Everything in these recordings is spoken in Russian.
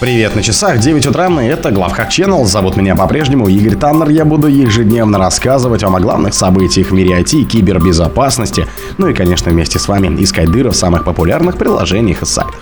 Привет на часах, 9 утра, и это Главхак Channel. Зовут меня по-прежнему Игорь Таннер. Я буду ежедневно рассказывать вам о главных событиях в мире IT и кибербезопасности. Ну и, конечно, вместе с вами искать дыры в самых популярных приложениях и сайтах.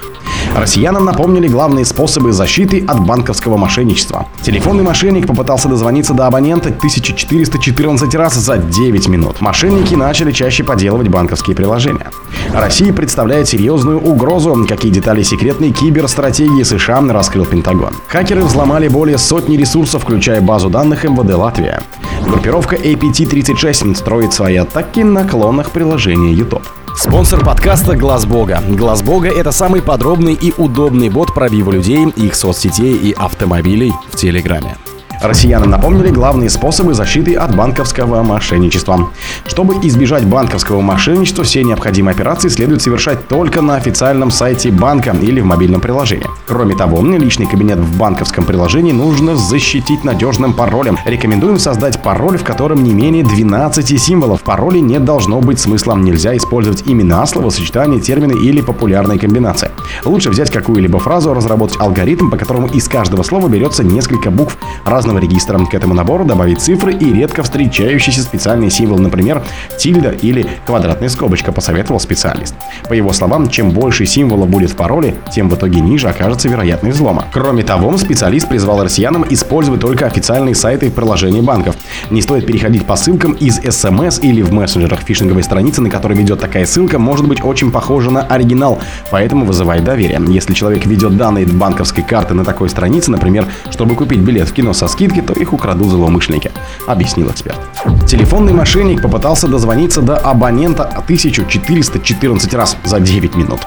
Россиянам напомнили главные способы защиты от банковского мошенничества. Телефонный мошенник попытался дозвониться до абонента 1414 раз за 9 минут. Мошенники начали чаще поделывать банковские приложения. Россия представляет серьезную угрозу. Какие детали секретной киберстратегии США раскрыл Пентагон. Хакеры взломали более сотни ресурсов, включая базу данных МВД Латвия. Группировка APT-36 строит свои атаки на клонах приложения YouTube. Спонсор подкаста Глаз Бога. Глаз Бога это самый подробный и удобный бот пробива людей, их соцсетей и автомобилей в Телеграме. Россиянам напомнили главные способы защиты от банковского мошенничества. Чтобы избежать банковского мошенничества, все необходимые операции следует совершать только на официальном сайте банка или в мобильном приложении. Кроме того, личный кабинет в банковском приложении нужно защитить надежным паролем. Рекомендуем создать пароль, в котором не менее 12 символов. В пароле не должно быть смысла. Нельзя использовать имена, словосочетания, термины или популярные комбинации. Лучше взять какую-либо фразу, разработать алгоритм, по которому из каждого слова берется несколько букв разных разного регистра. К этому набору добавить цифры и редко встречающийся специальный символ, например, тильда или квадратная скобочка, посоветовал специалист. По его словам, чем больше символов будет в пароле, тем в итоге ниже окажется вероятность взлома. Кроме того, специалист призвал россиянам использовать только официальные сайты и приложения банков. Не стоит переходить по ссылкам из SMS или в мессенджерах. Фишинговой страницы, на которой ведет такая ссылка, может быть очень похожа на оригинал, поэтому вызывает доверие. Если человек ведет данные банковской карты на такой странице, например, чтобы купить билет в кино со скидки, то их украдут злоумышленники, объяснил эксперт. Телефонный мошенник попытался дозвониться до абонента 1414 раз за 9 минут.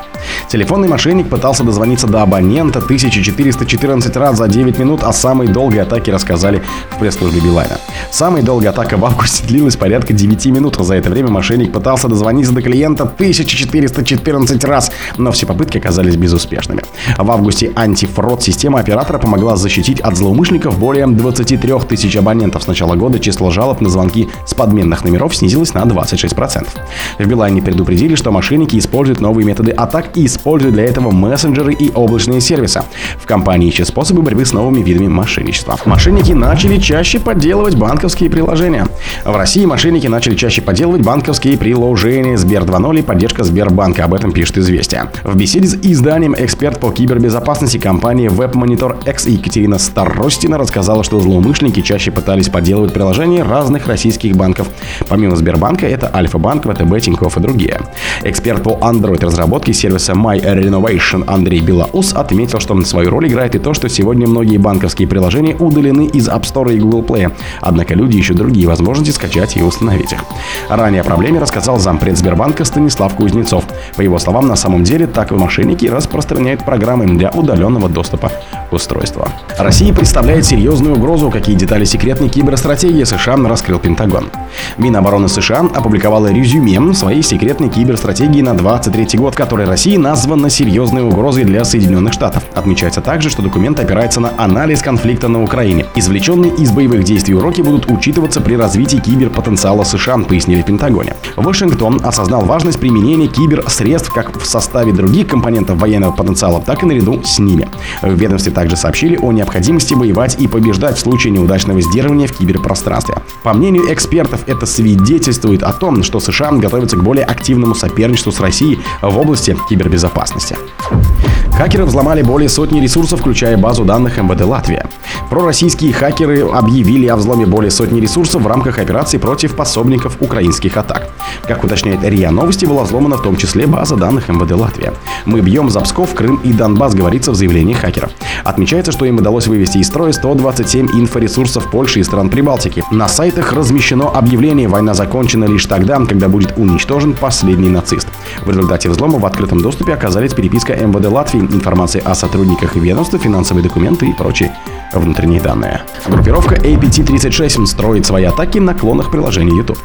Телефонный мошенник пытался дозвониться до абонента 1414 раз за 9 минут, а самой долгой атаке рассказали в пресс-службе Билайна. Самая долгая атака в августе длилась порядка 9 минут. За это время мошенник пытался дозвониться до клиента 1414 раз, но все попытки оказались безуспешными. В августе антифрод система оператора помогла защитить от злоумышленников более 23 тысяч абонентов. С начала года число жалоб на звонки с подменных номеров снизилось на 26%. В Билайне предупредили, что мошенники используют новые методы атак и используют для этого мессенджеры и облачные сервисы. В компании ищут способы борьбы с новыми видами мошенничества. Мошенники начали чаще подделывать банковские приложения. В России мошенники начали чаще подделывать банковские приложения Сбер 2.0 и поддержка Сбербанка. Об этом пишет «Известия». В беседе с изданием эксперт по кибербезопасности компании WebMonitor X Екатерина Старостина рассказала, что злоумышленники чаще пытались подделывать приложения разных российских банков. Помимо Сбербанка, это Альфа-банк, ВТБ, Тинькофф и другие. Эксперт по Android-разработке сервиса My Renovation Андрей Белоус отметил, что свою роль играет и то, что сегодня многие банковские приложения удалены из App Store и Google Play. Однако люди ищут другие возможности скачать и установить их. Ранее о проблеме рассказал зампред Сбербанка Станислав Кузнецов. По его словам, на самом деле так и мошенники распространяют программы для удаленного доступа к устройству. Россия представляет серьезную угрозу, какие детали секретной киберстратегии США раскрыл Пентагон. Минобороны США опубликовала резюме своей секретной киберстратегии на 23 год, которой Россия названа серьезной угрозой для Соединенных Штатов. Отмечается также, что документ опирается на анализ конфликта на Украине. Извлеченные из боевых действий уроки будут учитываться при развитии киберпотенциала США, пояснили в Пентагоне. Вашингтон осознал важность применения киберсредств как в составе других компонентов военного потенциала, так и наряду с ними. В ведомстве также сообщили о необходимости воевать и побеждать в случае неудачного сдерживания в киберпространстве. По мнению экспертов, это свидетельствует о том, что США готовятся к более активному соперничеству с Россией в области кибербезопасности. Хакеры взломали более сотни ресурсов, включая базу данных МВД Латвия. Пророссийские хакеры объявили о взломе более сотни ресурсов в рамках операции против пособников украинских атак. Как уточняет РИА Новости, была взломана в том числе база данных МВД Латвия. Мы бьем за Псков, Крым и Донбасс, говорится в заявлении хакеров. Отмечается, что им удалось вывести из строя 127 инфоресурсов Польши и стран Прибалтики. На сайтах размещено объявление «Война закончена лишь тогда, когда будет уничтожен последний нацист». В результате взлома в открытом доступе оказались переписка МВД Латвии, информация о сотрудниках ведомства, финансовые документы и прочие внутренние данные. Группировка APT-36 строит свои атаки на клонах приложения YouTube.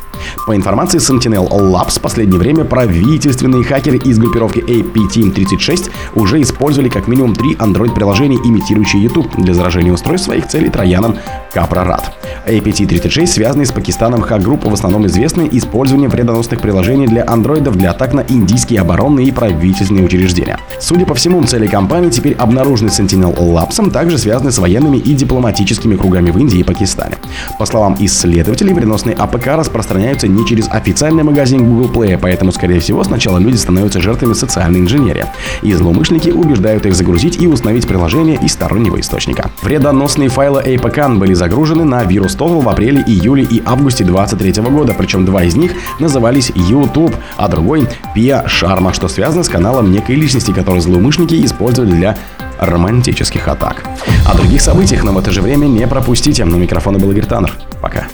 По информации Sentinel Labs, в последнее время правительственные хакеры из группировки APT-36 уже использовали как минимум три Android-приложения, имитирующие YouTube, для заражения устройств своих целей трояном CapraRAT. APT-36 связанный с Пакистаном хак-группа в основном известны использованием вредоносных приложений для андроидов для атак на индийские оборонные и правительственные учреждения. Судя по всему, цели кампании теперь обнаружены SentinelLabs, также связаны с военными и дипломатическими кругами в Индии и Пакистане. По словам исследователей, вредоносные APK распространяются не через официальный магазин Google Play, поэтому, скорее всего, сначала люди становятся жертвами социальной инженерии. И злоумышленники убеждают их загрузить и установить приложение из стороннего источника. Вредоносные файлы APK были загружены на вирус TOGL в апреле, июле и августе 2023 года, причем два из них назывались YouTube, а другой Pia Sharma, что связано с каналом некой личности, который злоумышленники использовали для романтических атак. О других событиях, но в это же время не пропустите. На микрофона был Игорь Таннер. Пока.